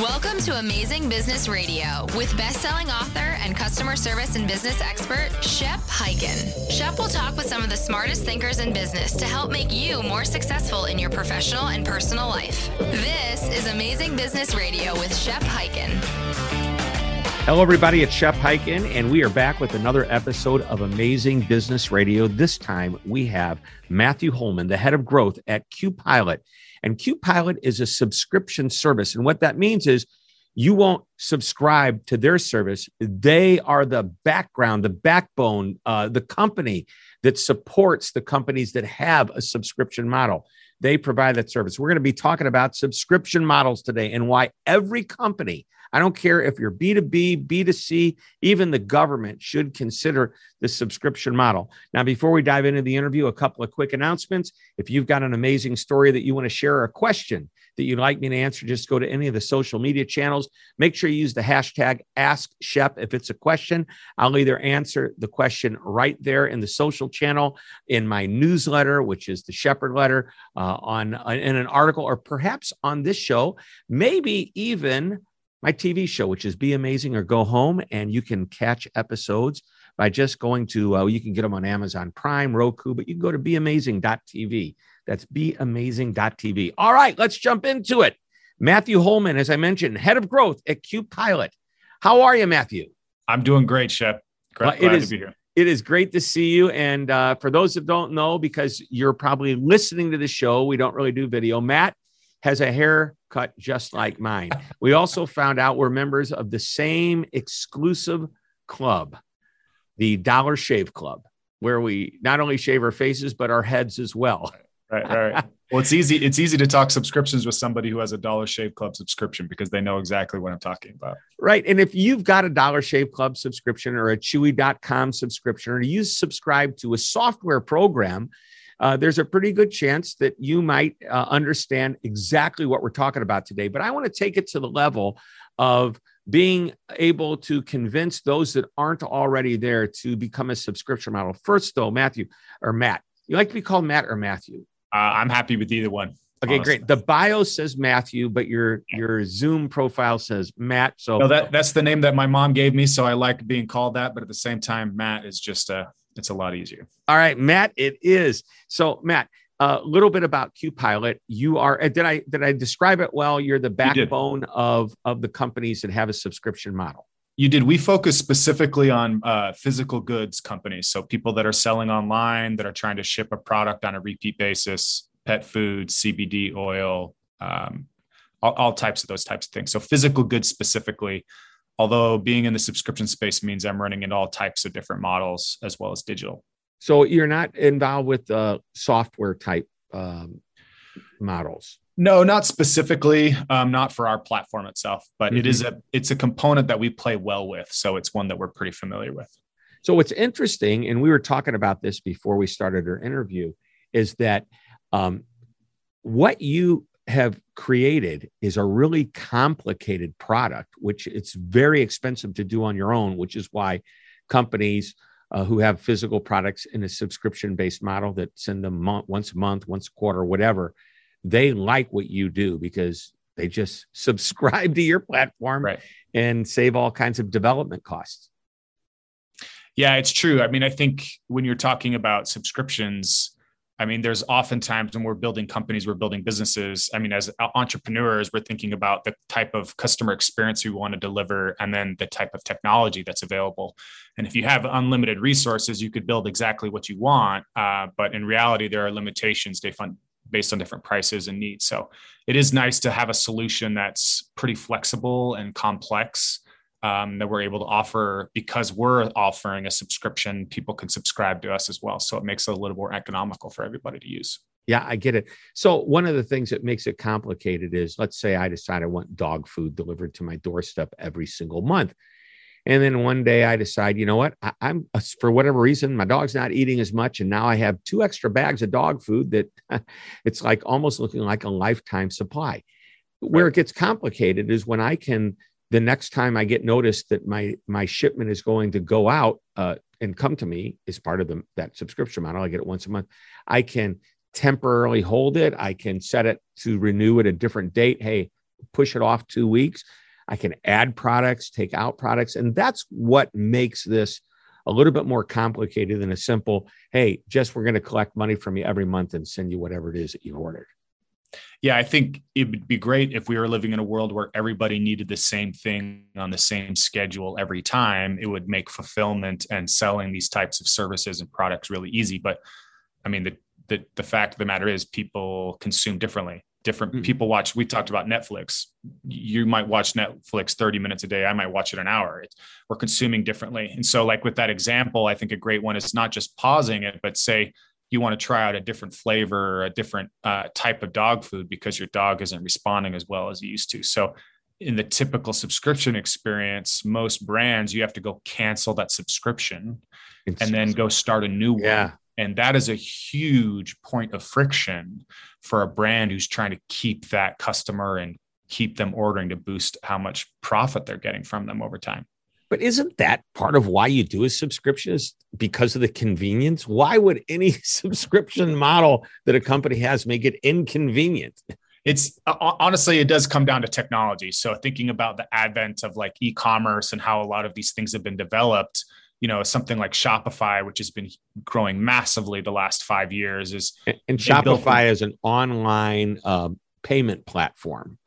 Welcome to Amazing Business Radio with best-selling author and customer service and business expert Shep Hyken. Shep will talk with some of the smartest thinkers in business to help make you more successful in your professional and personal life. This is Amazing Business Radio with Shep Hyken. Hello, everybody. It's Shep Hyken, and we are back with another episode of Amazing Business Radio. This time we have Matthew Holman, the head of growth at QPilot. And QPilot is a subscription service. And what that means is you won't subscribe to their service. They are the background, the backbone, uh, the company that supports the companies that have a subscription model. They provide that service. We're going to be talking about subscription models today and why every company I don't care if you're B2B, B2C, even the government should consider the subscription model. Now, before we dive into the interview, a couple of quick announcements. If you've got an amazing story that you want to share or a question that you'd like me to answer, just go to any of the social media channels. Make sure you use the hashtag Ask Shep if it's a question. I'll either answer the question right there in the social channel, in my newsletter, which is the Shepherd Letter, uh, on in an article, or perhaps on this show, maybe even my TV show, which is Be Amazing or Go Home. And you can catch episodes by just going to, uh, you can get them on Amazon Prime, Roku, but you can go to beamazing.tv. That's beamazing.tv. All right, let's jump into it. Matthew Holman, as I mentioned, head of growth at QPilot. How are you, Matthew? I'm doing great, Shep. Glad, well, it is, to be here. It is great to see you. And uh, for those that don't know, because you're probably listening to the show, we don't really do video. Matt has a haircut just like mine. We also found out we're members of the same exclusive club, the Dollar Shave Club, where we not only shave our faces but our heads as well. Right, right. well, it's easy. It's easy to talk subscriptions with somebody who has a Dollar Shave Club subscription because they know exactly what I'm talking about. Right. And if you've got a Dollar Shave Club subscription or a Chewy.com subscription, or you subscribe to a software program uh, there's a pretty good chance that you might uh, understand exactly what we're talking about today. But I want to take it to the level of being able to convince those that aren't already there to become a subscription model. First, though, Matthew or Matt, you like to be called Matt or Matthew? Uh, I'm happy with either one. Okay, honestly. great. The bio says Matthew, but your your Zoom profile says Matt. So no, that that's the name that my mom gave me, so I like being called that. But at the same time, Matt is just a it's a lot easier. All right, Matt, it is. So, Matt, a little bit about QPilot. You are uh, did I did I describe it well? You're the backbone of of the companies that have a subscription model. You did. We focus specifically on uh, physical goods companies, so people that are selling online that are trying to ship a product on a repeat basis, pet food, CBD oil, um, all, all types of those types of things. So physical goods specifically although being in the subscription space means I'm running into all types of different models as well as digital. So you're not involved with uh, software type um, models. No, not specifically. Um, not for our platform itself, but mm-hmm. it is a it's a component that we play well with. So it's one that we're pretty familiar with. So what's interesting, and we were talking about this before we started our interview, is that um, what you have created is a really complicated product, which it's very expensive to do on your own, which is why companies uh, who have physical products in a subscription based model that send them once a month, once a quarter, whatever, they like what you do because they just subscribe to your platform right. and save all kinds of development costs. Yeah, it's true. I mean, I think when you're talking about subscriptions, I mean, there's oftentimes when we're building companies, we're building businesses. I mean, as entrepreneurs, we're thinking about the type of customer experience we want to deliver and then the type of technology that's available. And if you have unlimited resources, you could build exactly what you want. Uh, but in reality, there are limitations based on different prices and needs. So it is nice to have a solution that's pretty flexible and complex um, that we're able to offer because we're offering a subscription. People can subscribe to us as well, so it makes it a little more economical for everybody to use. Yeah, I get it. So one of the things that makes it complicated is let's say I decide I want dog food delivered to my doorstep every single month. And then one day I decide, you know what? I, am for whatever reason, my dog's not eating as much. And now I have two extra bags of dog food that it's like almost looking like a lifetime supply. Where it gets complicated is when I can, the next time I get noticed that my my shipment is going to go out uh, and come to me as part of the, that subscription model, I get it once a month. I can temporarily hold it. I can set it to renew at a different date. Hey, push it off two weeks. I can add products, take out products. And that's what makes this a little bit more complicated than a simple, hey, just we're going to collect money from you every month and send you whatever it is that you ordered. Yeah, I think it would be great if we were living in a world where everybody needed the same thing on the same schedule every time. It would make fulfillment and selling these types of services and products really easy. But I mean, the the, the fact of the matter is people consume differently different mm. people watch we talked about netflix you might watch netflix 30 minutes a day i might watch it an hour it's, we're consuming differently and so like with that example i think a great one is not just pausing it but say you want to try out a different flavor or a different uh, type of dog food because your dog isn't responding as well as it used to. So in the typical subscription experience most brands you have to go cancel that subscription it's, and then go start a new one. Yeah. And that is a huge point of friction for a brand who's trying to keep that customer and keep them ordering to boost how much profit they're getting from them over time. But isn't that part of why you do a subscription is because of the convenience? Why would any subscription model that a company has make it inconvenient? It's uh, honestly, it does come down to technology. So thinking about the advent of like e-commerce and how a lot of these things have been developed, you know something like shopify which has been growing massively the last five years is and, and shopify is an online uh, payment platform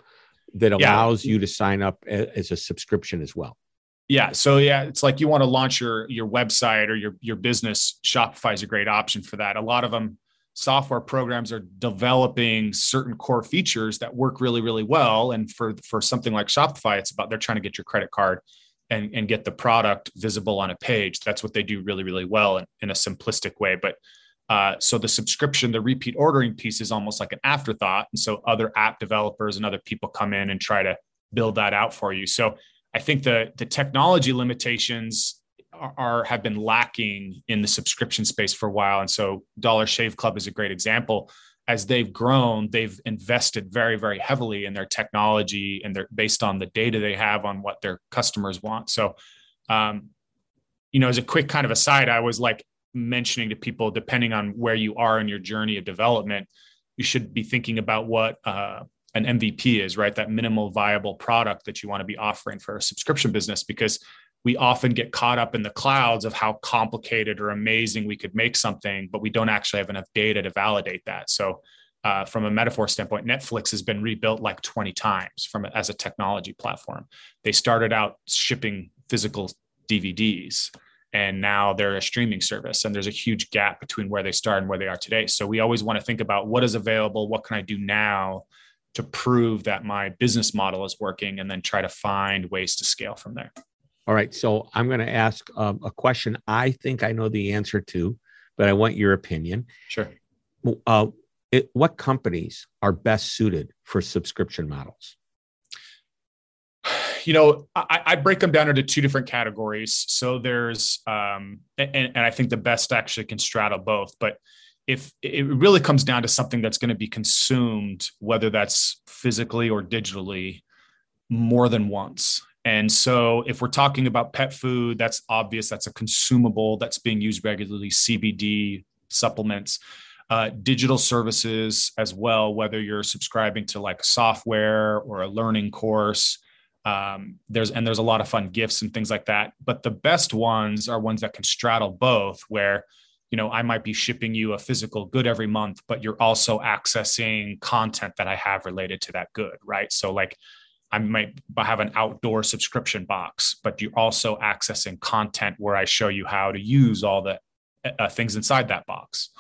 that allows yeah. you to sign up as a subscription as well yeah so yeah it's like you want to launch your your website or your your business shopify is a great option for that a lot of them software programs are developing certain core features that work really really well and for for something like shopify it's about they're trying to get your credit card and, and get the product visible on a page. That's what they do really, really well in, in a simplistic way. But uh, so the subscription, the repeat ordering piece is almost like an afterthought. And so other app developers and other people come in and try to build that out for you. So I think the the technology limitations are, are have been lacking in the subscription space for a while. And so Dollar Shave Club is a great example as they've grown, they've invested very, very heavily in their technology and they're based on the data they have on what their customers want. So, um, you know, as a quick kind of aside, I was like mentioning to people, depending on where you are in your journey of development, you should be thinking about what uh, an MVP is, right? That minimal viable product that you want to be offering for a subscription business, because we often get caught up in the clouds of how complicated or amazing we could make something, but we don't actually have enough data to validate that. So, uh, from a metaphor standpoint, Netflix has been rebuilt like 20 times from as a technology platform. They started out shipping physical DVDs, and now they're a streaming service. And there's a huge gap between where they started and where they are today. So we always want to think about what is available, what can I do now to prove that my business model is working, and then try to find ways to scale from there. All right. So I'm going to ask um, a question I think I know the answer to, but I want your opinion. Sure. Uh, it, what companies are best suited for subscription models? You know, I, I break them down into two different categories. So there's, um, and, and I think the best actually can straddle both, but if it really comes down to something that's going to be consumed, whether that's physically or digitally, more than once. And so, if we're talking about pet food, that's obvious. That's a consumable that's being used regularly, CBD supplements, uh, digital services as well, whether you're subscribing to like software or a learning course. Um, there's and there's a lot of fun gifts and things like that. But the best ones are ones that can straddle both, where you know, I might be shipping you a physical good every month, but you're also accessing content that I have related to that good, right? So, like, I might have an outdoor subscription box, but you're also accessing content where I show you how to use all the uh, things inside that box.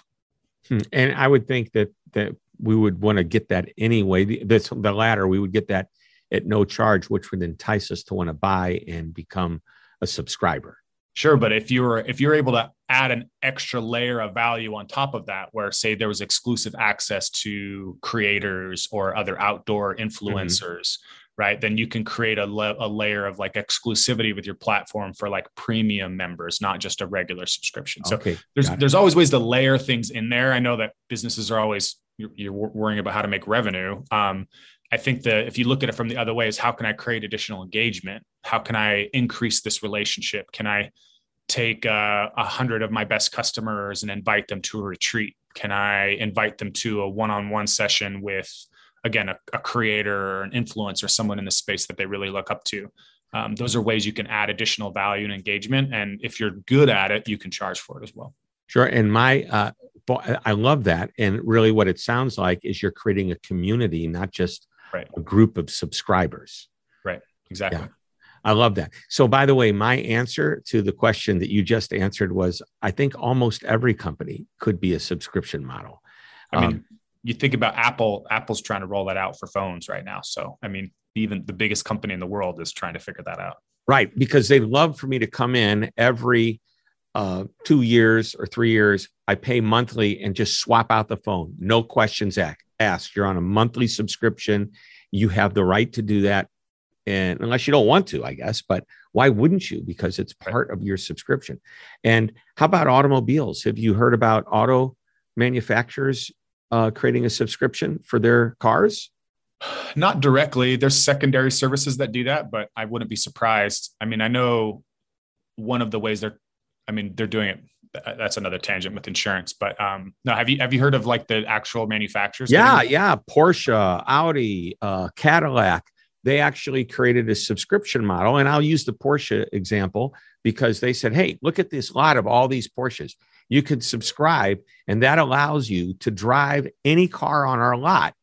Hmm. And I would think that that we would want to get that anyway. The, the latter, we would get that at no charge, which would entice us to want to buy and become a subscriber. Sure, but if you're if you're able to add an extra layer of value on top of that, where say there was exclusive access to creators or other outdoor mm-hmm. influencers, mm-hmm. right? Then you can create a, le- a layer of like exclusivity with your platform for like premium members, not just a regular subscription. So okay, there's there's always ways to layer things in there. I know that businesses are always you're, you're worrying about how to make revenue. Um, I think that if you look at it from the other way, is how can I create additional engagement? How can I increase this relationship? Can I take uh, a uh, hundred of my best customers and invite them to a retreat? Can I invite them to a one-on-one session with, again, a, a creator or an influencer, someone in the space that they really look up to? Um, those are ways you can add additional value and engagement. And if you're good at it, you can charge for it as well. Sure. And my, uh, I love that. And really, what it sounds like is you're creating a community, not just right. a group of subscribers. Right. Exactly. Yeah. I love that. So, by the way, my answer to the question that you just answered was I think almost every company could be a subscription model. I mean, um, you think about Apple, Apple's trying to roll that out for phones right now. So, I mean, even the biggest company in the world is trying to figure that out. Right. Because they love for me to come in every uh, two years or three years. I pay monthly and just swap out the phone. No questions asked. You're on a monthly subscription. You have the right to do that and unless you don't want to i guess but why wouldn't you because it's part of your subscription and how about automobiles have you heard about auto manufacturers uh, creating a subscription for their cars not directly there's secondary services that do that but i wouldn't be surprised i mean i know one of the ways they're i mean they're doing it that's another tangent with insurance but um no have you have you heard of like the actual manufacturers yeah yeah porsche audi uh cadillac they actually created a subscription model. And I'll use the Porsche example because they said, hey, look at this lot of all these Porsches. You can subscribe, and that allows you to drive any car on our lot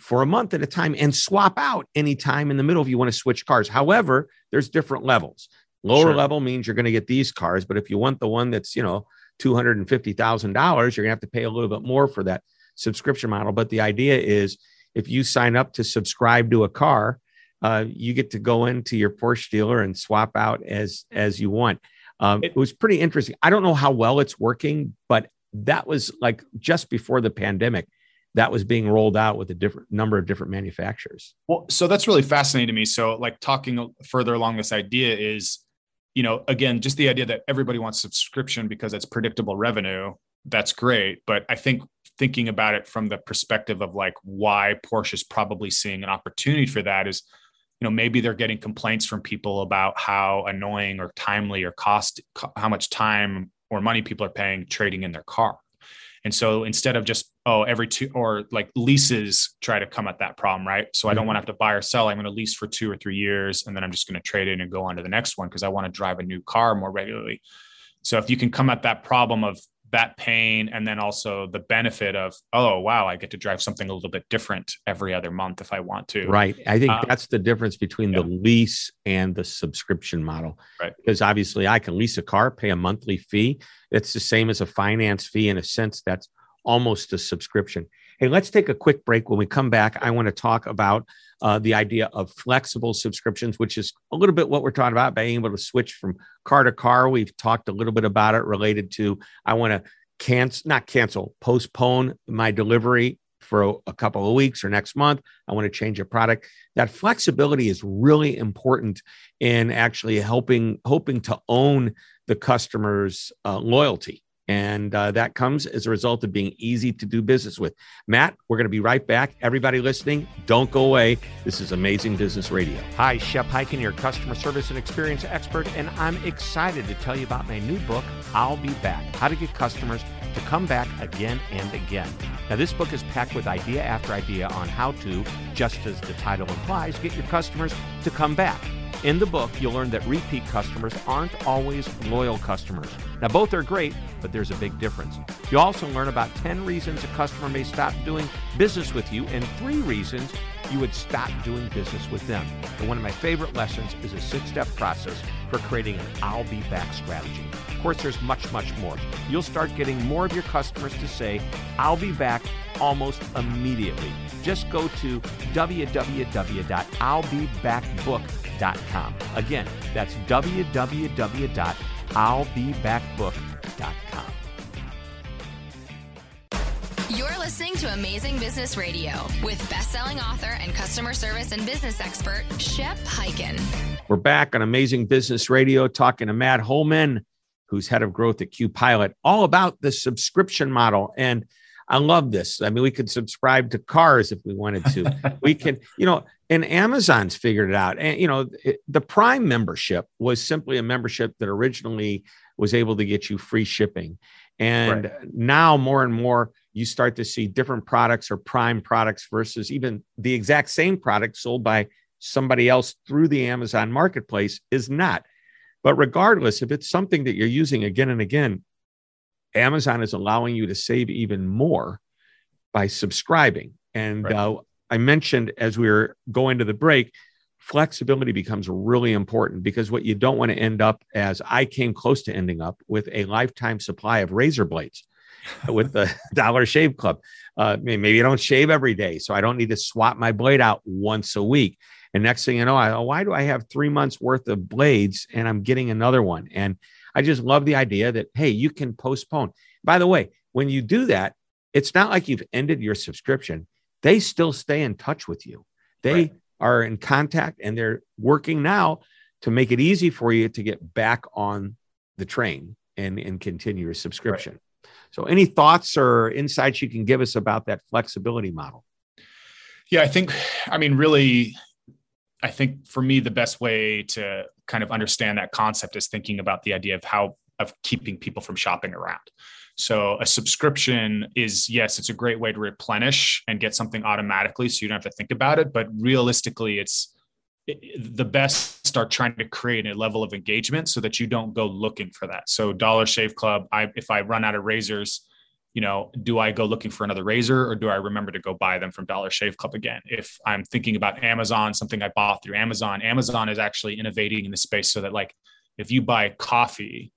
for a month at a time and swap out anytime in the middle if you want to switch cars. However, there's different levels. Lower sure. level means you're going to get these cars, but if you want the one that's, you know, $250,000, you're going to have to pay a little bit more for that subscription model. But the idea is if you sign up to subscribe to a car, uh, you get to go into your Porsche dealer and swap out as as you want. Um, it, it was pretty interesting. I don't know how well it's working, but that was like just before the pandemic that was being rolled out with a different number of different manufacturers. Well, so that's really fascinating to me. So, like talking further along this idea is, you know, again, just the idea that everybody wants subscription because it's predictable revenue. That's great, but I think thinking about it from the perspective of like why Porsche is probably seeing an opportunity for that is you know maybe they're getting complaints from people about how annoying or timely or cost how much time or money people are paying trading in their car and so instead of just oh every two or like leases try to come at that problem right? So i don't mm-hmm. want to have to buy or sell. I'm going to lease for two or three years and then i'm just going to trade in and go on to the next one because i want to drive a new car more regularly. So if you can come at that problem of that pain and then also the benefit of oh wow i get to drive something a little bit different every other month if i want to. Right. I think um, that's the difference between yeah. the lease and the subscription model. Right. Because obviously i can lease a car pay a monthly fee. It's the same as a finance fee in a sense that's almost a subscription hey let's take a quick break when we come back i want to talk about uh, the idea of flexible subscriptions, which is a little bit what we're talking about, being able to switch from car to car. We've talked a little bit about it related to I want to cancel, not cancel, postpone my delivery for a, couple of weeks or next month. I want to change a product. That flexibility is really important in actually helping, hoping to own the customer's uh, loyalty. And uh, that comes as a result of being easy to do business with. Matt, we're going to be right back. Everybody listening, don't go away. This is Amazing Business Radio. Hi, Shep Hyken, your customer service and experience expert, and I'm excited to tell you about my new book, I'll Be Back How to Get Customers to Come Back Again and Again. Now, this book is packed with idea after idea on how to, just as the title implies, get your customers to come back. In the book, you'll learn that repeat customers aren't always loyal customers. Now, both are great, but there's a big difference. You'll also learn about 10 reasons a customer may stop doing business with you and three reasons you would stop doing business with them. And one of my favorite lessons is a six step process for creating an I'll be back strategy. Of course, there's much, much more. You'll start getting more of your customers to say, I'll be back almost immediately. Just go to www.illbebackbook.com. Again, that's www I'llBeBackBook.com. You're listening to Amazing Business Radio with best-selling author and customer service and business expert Shep Hyken. We're back on Amazing Business Radio talking to Matt Holman, who's head of growth at Q Pilot, all about the subscription model. And I love this. I mean, we could subscribe to cars if we wanted to. we can, you know, and Amazon's figured it out. And, you know, it, the Prime membership was simply a membership that originally was able to get you free shipping. And right. now more and more, you start to see different products or prime products versus even the exact same product sold by somebody else through the Amazon marketplace is not. But regardless, if it's something that you're using again and again, Amazon is allowing you to save even more by subscribing. And right. uh, I mentioned as we were going to the break, flexibility becomes really important because what you don't want to end up as I came close to ending up with a lifetime supply of razor blades with the Dollar Shave Club. Uh, maybe I don't shave every day, so I don't need to swap my blade out once a week. And next thing you know, I why do I have three months worth of blades and I'm getting another one? And I just love the idea that hey, you can postpone. By the way, when you do that, it's not like you've ended your subscription. They still stay in touch with you. They right. are in contact and they're working now to make it easy for you to get back on the train and, and continue your subscription. Right. So, any thoughts or insights you can give us about that flexibility model? Yeah, I think, I mean, really, I think for me, the best way to kind of understand that concept is thinking about the idea of how of keeping people from shopping around. So a subscription is yes, it's a great way to replenish and get something automatically, so you don't have to think about it. But realistically, it's the best are trying to create a level of engagement so that you don't go looking for that. So Dollar Shave Club, I if I run out of razors, you know, do I go looking for another razor or do I remember to go buy them from Dollar Shave Club again? If I'm thinking about Amazon, something I bought through Amazon, Amazon is actually innovating in the space so that like if you buy coffee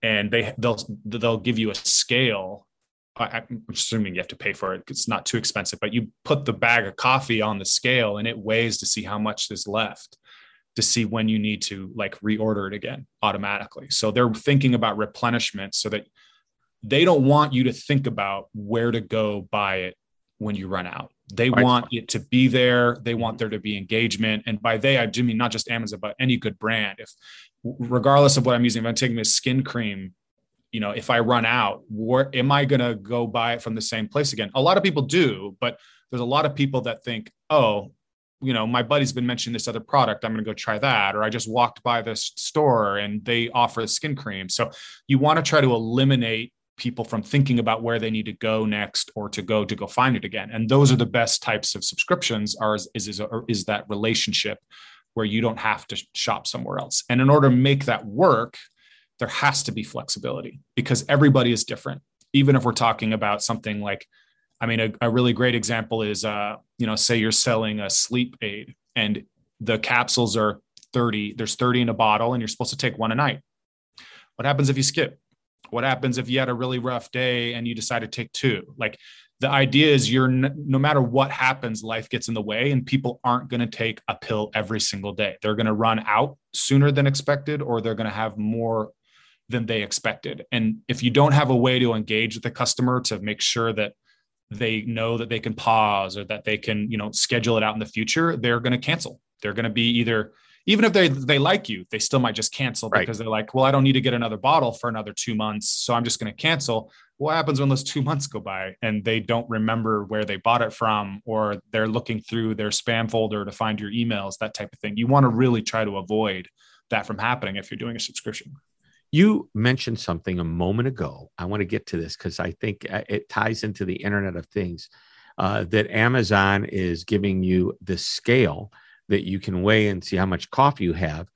and they they'll they'll give you a scale I'm assuming you have to pay for it. It's not too expensive, but you put the bag of coffee on the scale and it weighs to see how much is left to see when you need to like reorder it again automatically. So they're thinking about replenishment so that they don't want you to think about where to go buy it when you run out. They right. want it to be there. They want mm-hmm. there to be engagement. And by they, I do mean not just Amazon, but any good brand. If regardless of what I'm using, if I'm taking this skin cream, you know, if I run out, where am I going to go buy it from the same place again? A lot of people do, but there's a lot of people that think, oh, you know, my buddy's been mentioning this other product. I'm going to go try that. Or I just walked by this store and they offer a skin cream. So you want to try to eliminate people from thinking about where they need to go next or to go to go find it again. And those are the best types of subscriptions are is is, is that relationship where you don't have to shop somewhere else. And in order to make that work there has to be flexibility because everybody is different. Even if we're talking about something like i mean a, a really great example is uh you know say you're selling a sleep aid and the capsules are 30 there's 30 in a bottle and you're supposed to take one a night. What happens if you skip what happens if you had a really rough day and you decide to take two? Like the idea is you're no matter what happens life gets in the way and people aren't going to take a pill every single day. They're going to run out sooner than expected or they're going to have more than they expected. And if you don't have a way to engage with the customer to make sure that they know that they can pause or that they can you know schedule it out in the future they're going to cancel. They're going to be either even if they they like you, they still might just cancel right. because they're like, well, I don't need to get another bottle for another two months, so I'm just going to cancel. What happens when those two months go by and they don't remember where they bought it from, or they're looking through their spam folder to find your emails, that type of thing? You want to really try to avoid that from happening if you're doing a subscription. You mentioned something a moment ago. I want to get to this because I think uh, it ties into the Internet of Things. Uh, that Amazon is giving you the scale that you can weigh and see how much coffee you have,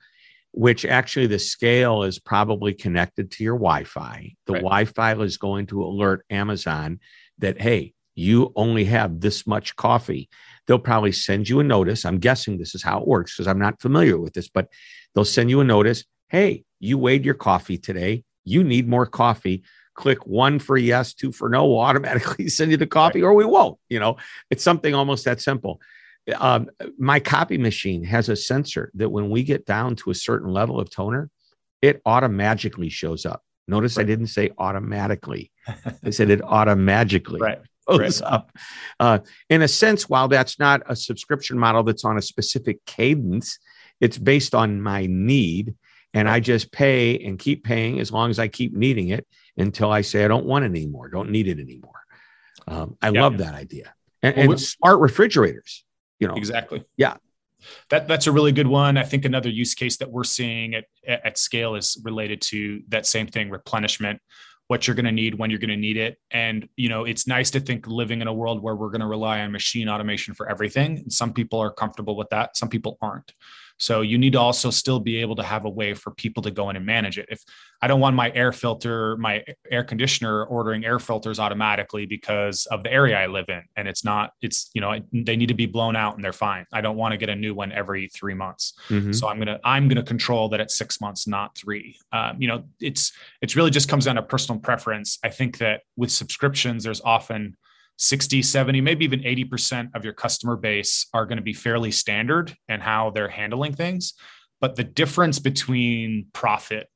which actually the scale is probably connected to your Wi Fi. The right. Wi Fi is going to alert Amazon that, hey, you only have this much coffee. They'll probably send you a notice. I'm guessing this is how it works because I'm not familiar with this, but they'll send you a notice. Hey, you weighed your coffee today. You need more coffee. Click one for yes, two for no. We'll automatically send you the coffee, right. or we won't. You know, it's something almost that simple um, my copy machine has a sensor that when we get down to a certain level of toner, it automatically shows up. Notice right. I didn't say automatically. I said it automatically right. shows right. up. Uh, in a sense, while that's not a subscription model that's on a specific cadence, it's based on my need. And I just pay and keep paying as long as I keep needing it until I say I don't want it anymore, don't need it anymore. Um, I love that idea. And, well, and smart refrigerators, you know. Exactly. Yeah. That, that's a really good one. I think another use case that we're seeing at, at scale is related to that same thing, replenishment, what you're going to need when you're going to need it. And, you know, it's nice to think living in a world where we're going to rely on machine automation for everything. And some people are comfortable with that. Some people aren't. So you need to also still be able to have a way for people to go in and manage it. If I don't want my air filter, my air conditioner ordering air filters automatically because of the area I live in, and it's not, it's you know they need to be blown out and they're fine. I don't want to get a new one every three months. Mm-hmm. So I'm gonna I'm gonna control that at six months, not three. Um, you know, it's it's really just comes down to personal preference. I think that with subscriptions, there's often 60, 70, maybe even 80% of your customer base are going to be fairly standard and how they're handling things. But the difference between profit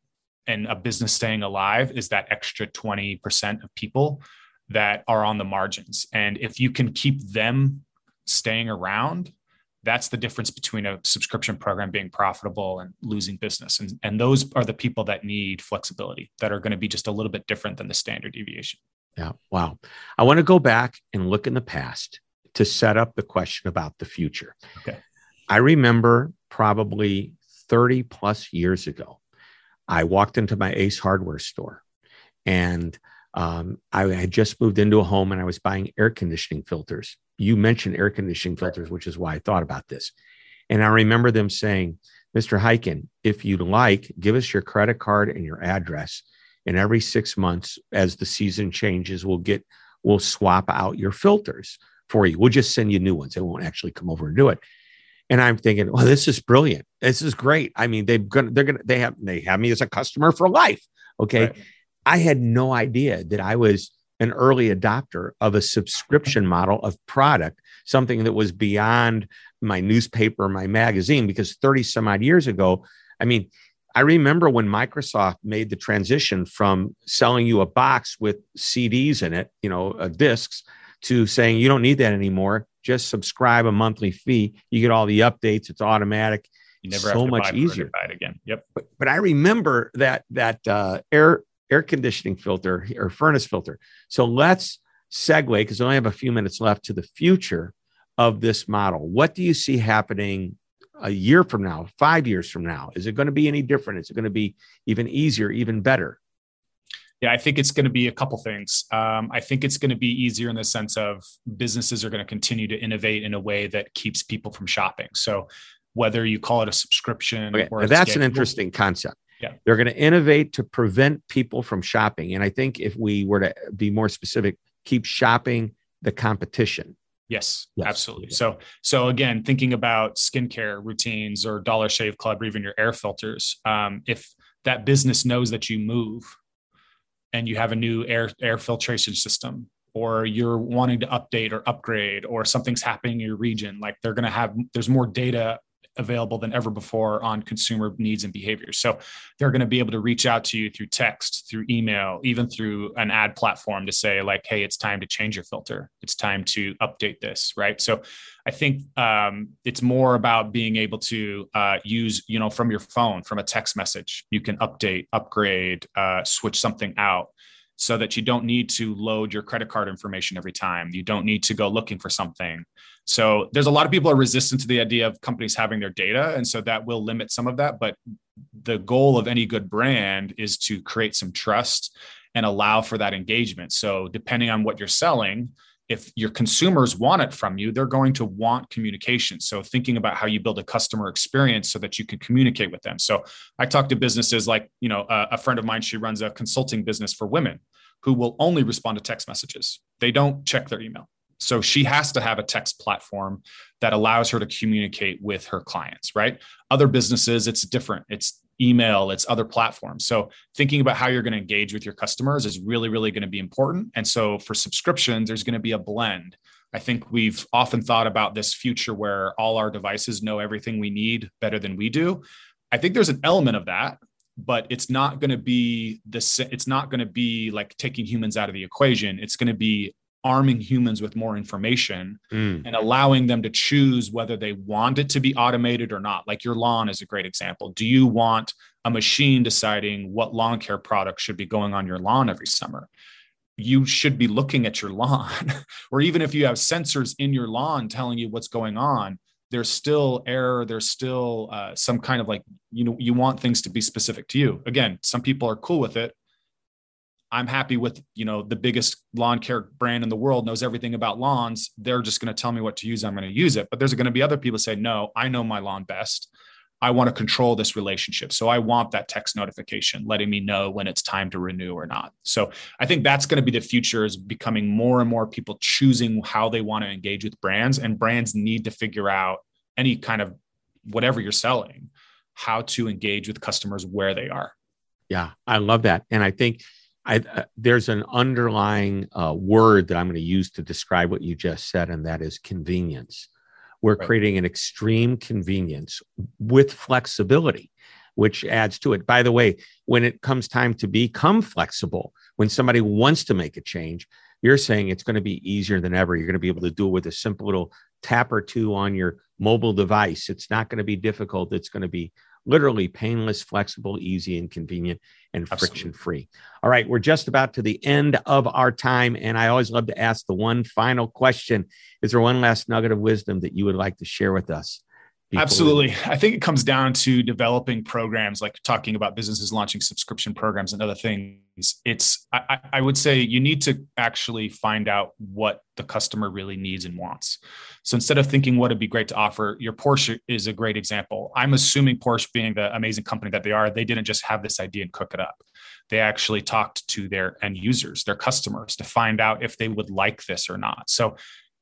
and a business staying alive is that extra 20% of people that are on the margins. And if you can keep them staying around, that's the difference between a subscription program being profitable and losing business. And, and those are the people that need flexibility that are going to be just a little bit different than the standard deviation. Yeah. Wow. I want to go back and look in the past to set up the question about the future. Okay. I remember probably 30 plus years ago, I walked into my Ace hardware store and um, I had just moved into a home and I was buying air conditioning filters. You mentioned air conditioning filters, which is why I thought about this. And I remember them saying, Mr. Hyken, if you'd like, give us your credit card and your address and every six months as the season changes we'll get we'll swap out your filters for you we'll just send you new ones they won't actually come over and do it and i'm thinking well this is brilliant this is great i mean they've gonna they're gonna they have they have me as a customer for life okay right. i had no idea that i was an early adopter of a subscription model of product something that was beyond my newspaper my magazine because 30 some odd years ago i mean I remember when Microsoft made the transition from selling you a box with CDs in it, you know, uh, discs, to saying you don't need that anymore. Just subscribe a monthly fee. You get all the updates. It's automatic. You never so much easier. Buy it again. Yep. But, but I remember that that uh, air air conditioning filter or furnace filter. So let's segue because I only have a few minutes left to the future of this model. What do you see happening a year from now, five years from now? Is it going to be any different? Is it going to be even easier, even better? Yeah, I think it's going to be a couple things. Um, I think it's going to be easier in the sense of businesses are going to continue to innovate in a way that keeps people from shopping. So whether you call it a subscription okay. or that's an interesting concept. Yeah. They're going to innovate to prevent people from shopping. And I think if we were to be more specific, keep shopping the competition. Yes, yes, absolutely. So, so again, thinking about skincare routines or Dollar Shave Club or even your air filters, um, if that business knows that you move and you have a new air air filtration system, or you're wanting to update or upgrade, or something's happening in your region, like they're going to have there's more data available than ever before on consumer needs and behaviors. So they're going to be able to reach out to you through text, through email, even through an ad platform to say like, "Hey, it's time to change your filter. It's time to update this." Right. So I think um, it's more about being able to uh, use, you know, from your phone, from a text message, you can update, upgrade, uh, switch something out so that you don't need to load your credit card information every time. You don't need to go looking for something. So there's a lot of people are resistant to the idea of companies having their data. And so that will limit some of that. But the goal of any good brand is to create some trust and allow for that engagement. So depending on what you're selling, if your consumers want it from you, they're going to want communication. So thinking about how you build a customer experience so that you can communicate with them. So I talk to businesses like, you know, a, a friend of mine, she runs a consulting business for women who will only respond to text messages. They don't check their email. So she has to have a text platform that allows her to communicate with her clients, right? Other businesses, it's different. It's email, it's other platforms. So thinking about how you're going to engage with your customers is really, really going to be important. And so for subscriptions, there's going to be a blend. I think we've often thought about this future where all our devices know everything we need better than we do. I think there's an element of that but it's not going to be the it's not going to be like taking humans out of the equation it's going to be arming humans with more information mm. and allowing them to choose whether they want it to be automated or not. Like your lawn is a great example. Do you want a machine deciding what lawn care product should be going on your lawn every summer? You should be looking at your lawn. Or even if you have sensors in your lawn telling you what's going on there's still error there's still uh, some kind of like you know you want things to be specific to you. Again some people are cool with it i'm happy with you know the biggest lawn care brand in the world knows everything about lawns they're just going to tell me what to use i'm going to use it but there's going to be other people say no i know my lawn best I want to control this relationship. So I want that text notification letting me know when it's time to renew or not. So I think that's going to be the future is becoming more and more people choosing how they want to engage with brands and brands need to figure out any kind of whatever you're selling, how to engage with customers where they are. Yeah, I love that. And I think I, uh, there's an underlying uh, word that I'm going to use to describe what you just said, and that is convenience. We're right. creating an extreme convenience with flexibility, which adds to it. By the way, when it comes time to become flexible, when somebody wants to make a change, you're saying it's going to be easier than ever. You're going to be able to do it with a simple little tap or two on your mobile device. It's not going to be difficult. It's going to be literally painless, flexible, easy, and convenient and friction free. All right, we're just about to the end of our time. And I always love to ask the one final question Is there one last nugget of wisdom that you would like to share with us? Absolutely. I think it comes down to developing programs like talking about businesses launching subscription programs and other things. It's, I, I, would say you need to actually find out what the customer really needs and wants. So instead of thinking what would be great to offer, your Porsche is a great example. I'm assuming Porsche, being the amazing company that they are, they didn't just have this idea and cook it up. They actually talked to their end users, their customers to find out if they would like this or not. So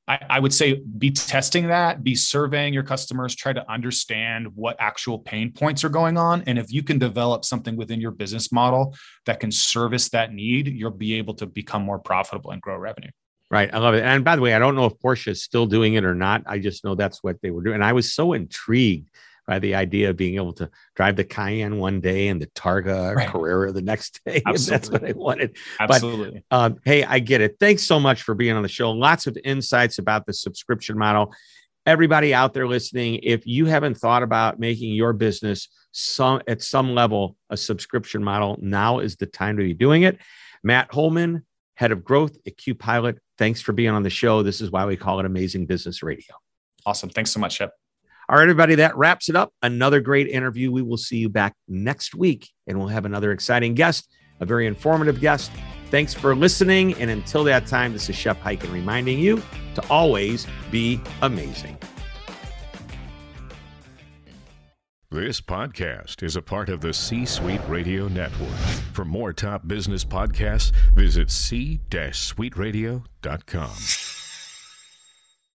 I, I, would say be testing that, be surveying your customers, try to understand what actual pain points are going on. And if you can develop something within your business model that can service that need, you'll be able to become more profitable and grow revenue. Right. I love it. And by the way, I don't know if Porsche is still doing it or not. I just know that's what they were doing. And I was so intrigued by the idea of being able to drive the Cayenne one day and the Targa right. Carrera the next day. That's what I wanted. Absolutely. But, um, hey, I get it. Thanks so much for being on the show. Lots of insights about the subscription model. Everybody out there listening, if you haven't thought about making your business some at some level a subscription model, now is the time to be doing it. Matt Holman, head of growth at Q Pilot. Thanks for being on the show. This is why we call it Amazing Business Radio. Awesome. Thanks so much, Shep. All right, everybody, that wraps it up. Another great interview. We will see you back next week, and we'll have another exciting guest, a very informative guest. Thanks for listening. And until that time, this is Shep Hyken reminding you to always be amazing. This podcast is a part of the C Suite Radio Network. For more top business podcasts, visit c-suiteradio.com.